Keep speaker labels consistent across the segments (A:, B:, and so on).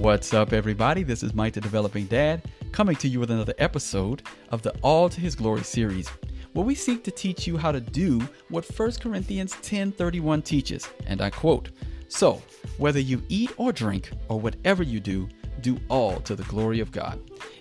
A: What's up, everybody? This is Mike the Developing Dad coming to you with another episode of the All to His Glory series, where we seek to teach you how to do what 1 Corinthians 10:31 teaches, and I quote, "So, whether you eat or drink or whatever you do, do all to the glory of God."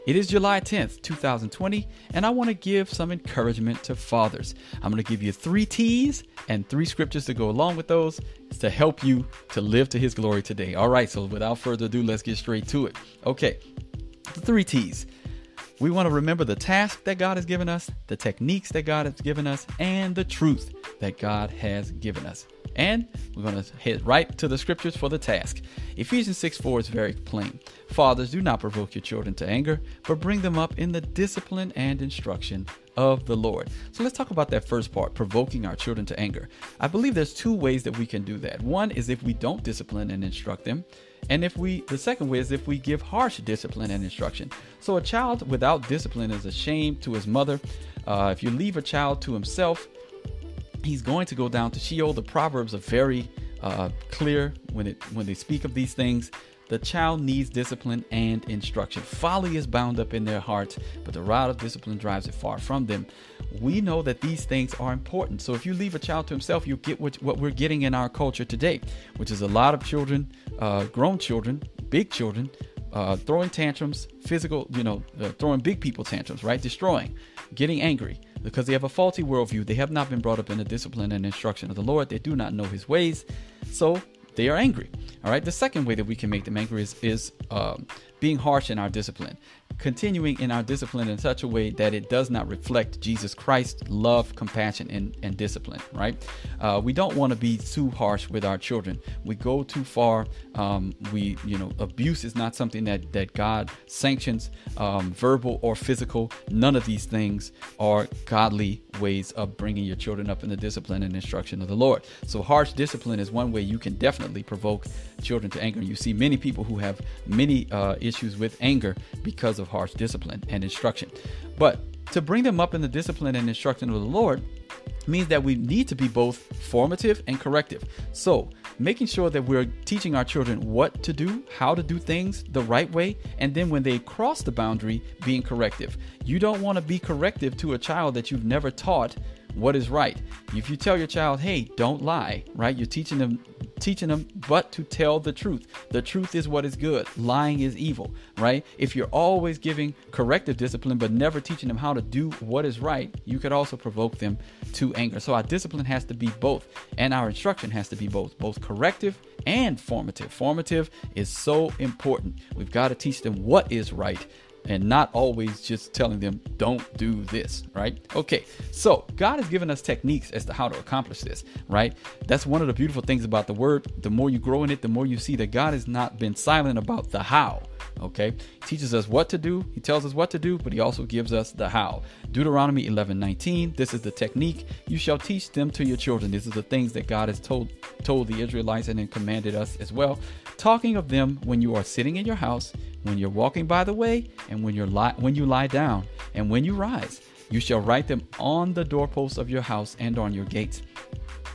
A: It is July 10th, 2020, and I want to give some encouragement to fathers. I'm going to give you 3 T's and 3 scriptures to go along with those to help you to live to his glory today. All right, so without further ado, let's get straight to it. Okay. The 3 T's. We want to remember the task that God has given us, the techniques that God has given us, and the truth that God has given us. And we're going to head right to the scriptures for the task. Ephesians 6 4 is very plain. Fathers, do not provoke your children to anger, but bring them up in the discipline and instruction of the Lord. So let's talk about that first part, provoking our children to anger. I believe there's two ways that we can do that. One is if we don't discipline and instruct them. And if we, the second way is if we give harsh discipline and instruction. So a child without discipline is a shame to his mother. Uh, if you leave a child to himself, he's going to go down to Sheol. The Proverbs are very uh, clear when it when they speak of these things. The child needs discipline and instruction. Folly is bound up in their hearts, but the rod of discipline drives it far from them. We know that these things are important. So if you leave a child to himself, you get what, what we're getting in our culture today, which is a lot of children, uh, grown children, big children, uh, throwing tantrums, physical, you know, uh, throwing big people tantrums, right? Destroying, getting angry because they have a faulty worldview. They have not been brought up in the discipline and instruction of the Lord. They do not know His ways, so they are angry. All right. The second way that we can make them angry is is um, being harsh in our discipline continuing in our discipline in such a way that it does not reflect Jesus Christ love, compassion, and, and discipline, right? Uh, we don't want to be too harsh with our children. We go too far. Um, we, you know, abuse is not something that, that God sanctions, um, verbal or physical. None of these things are godly ways of bringing your children up in the discipline and instruction of the Lord. So, harsh discipline is one way you can definitely provoke children to anger. You see many people who have many uh, issues with anger because of harsh discipline and instruction. But to bring them up in the discipline and instruction of the Lord means that we need to be both formative and corrective. So, making sure that we're teaching our children what to do, how to do things the right way, and then when they cross the boundary, being corrective. You don't want to be corrective to a child that you've never taught what is right. If you tell your child, "Hey, don't lie," right? You're teaching them teaching them but to tell the truth. The truth is what is good. Lying is evil, right? If you're always giving corrective discipline but never teaching them how to do what is right, you could also provoke them to anger. So our discipline has to be both and our instruction has to be both, both corrective and formative. Formative is so important. We've got to teach them what is right and not always just telling them, don't do this, right? Okay, so God has given us techniques as to how to accomplish this, right? That's one of the beautiful things about the word. The more you grow in it, the more you see that God has not been silent about the how. Okay, he teaches us what to do, he tells us what to do, but he also gives us the how. Deuteronomy 11 19, this is the technique. You shall teach them to your children. This is the things that God has told told the Israelites and then commanded us as well. Talking of them when you are sitting in your house when you're walking by the way, and when you're li- when you lie down, and when you rise. You shall write them on the doorposts of your house and on your gates.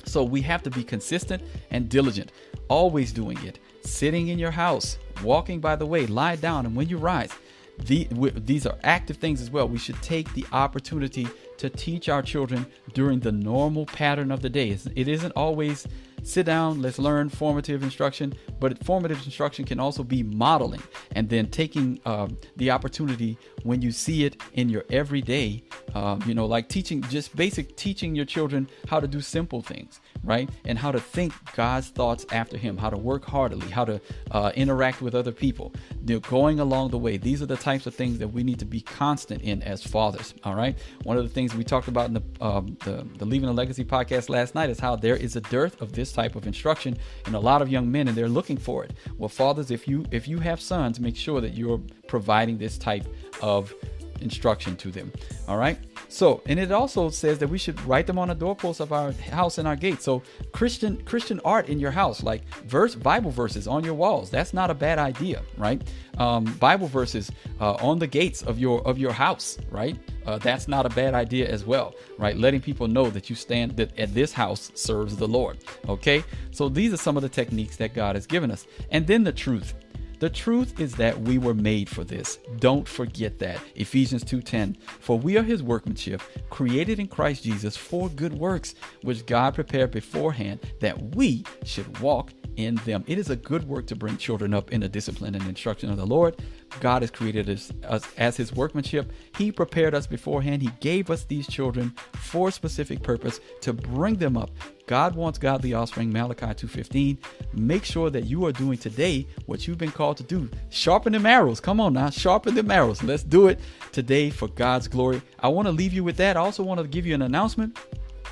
A: So we have to be consistent and diligent, always doing it. Sitting in your house, walking by the way, lie down, and when you rise. The, these are active things as well. We should take the opportunity to teach our children during the normal pattern of the day. It isn't always sit down, let's learn formative instruction. But formative instruction can also be modeling and then taking um, the opportunity when you see it in your everyday, um, you know, like teaching, just basic teaching your children how to do simple things, right? And how to think God's thoughts after Him, how to work heartily, how to uh, interact with other people. Know, going along the way. These are the types of things that we need to be constant in as fathers, all right? One of the things we talked about in the, um, the, the Leaving a Legacy podcast last night is how there is a dearth of this type of instruction in a lot of young men and they're looking for it. Well, fathers, if you if you have sons, make sure that you're providing this type of instruction to them. All right. So, and it also says that we should write them on the doorposts of our house and our gates. So, Christian Christian art in your house, like verse Bible verses on your walls, that's not a bad idea, right? Um, Bible verses uh, on the gates of your of your house, right? Uh, that's not a bad idea as well, right? Letting people know that you stand that at this house serves the Lord. Okay, so these are some of the techniques that God has given us, and then the truth The truth is that we were made for this. Don't forget that. Ephesians 2:10. For we are his workmanship, created in Christ Jesus for good works, which God prepared beforehand that we should walk in them. It is a good work to bring children up in the discipline and instruction of the Lord. God has created us, us, as His workmanship. He prepared us beforehand. He gave us these children for a specific purpose to bring them up. God wants godly offspring, Malachi 2.15. Make sure that you are doing today what you've been called to do. Sharpen them arrows. Come on now, sharpen them arrows. Let's do it today for God's glory. I want to leave you with that. I also want to give you an announcement.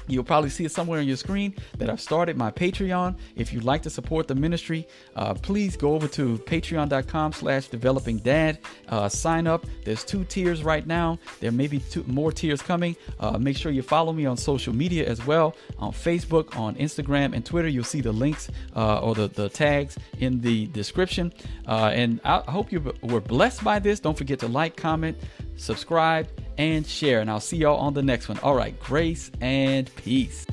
A: You'll probably see it somewhere on your screen that I've started my Patreon. If you'd like to support the ministry, uh, please go over to patreon.com slash developing dad. Uh, sign up. There's two tiers right now. There may be two more tiers coming. Uh, make sure you follow me on social media as well on Facebook, on Instagram, and Twitter. You'll see the links uh, or the, the tags in the description. Uh, and I hope you were blessed by this. Don't forget to like, comment, subscribe, and share. And I'll see y'all on the next one. All right, grace and peace.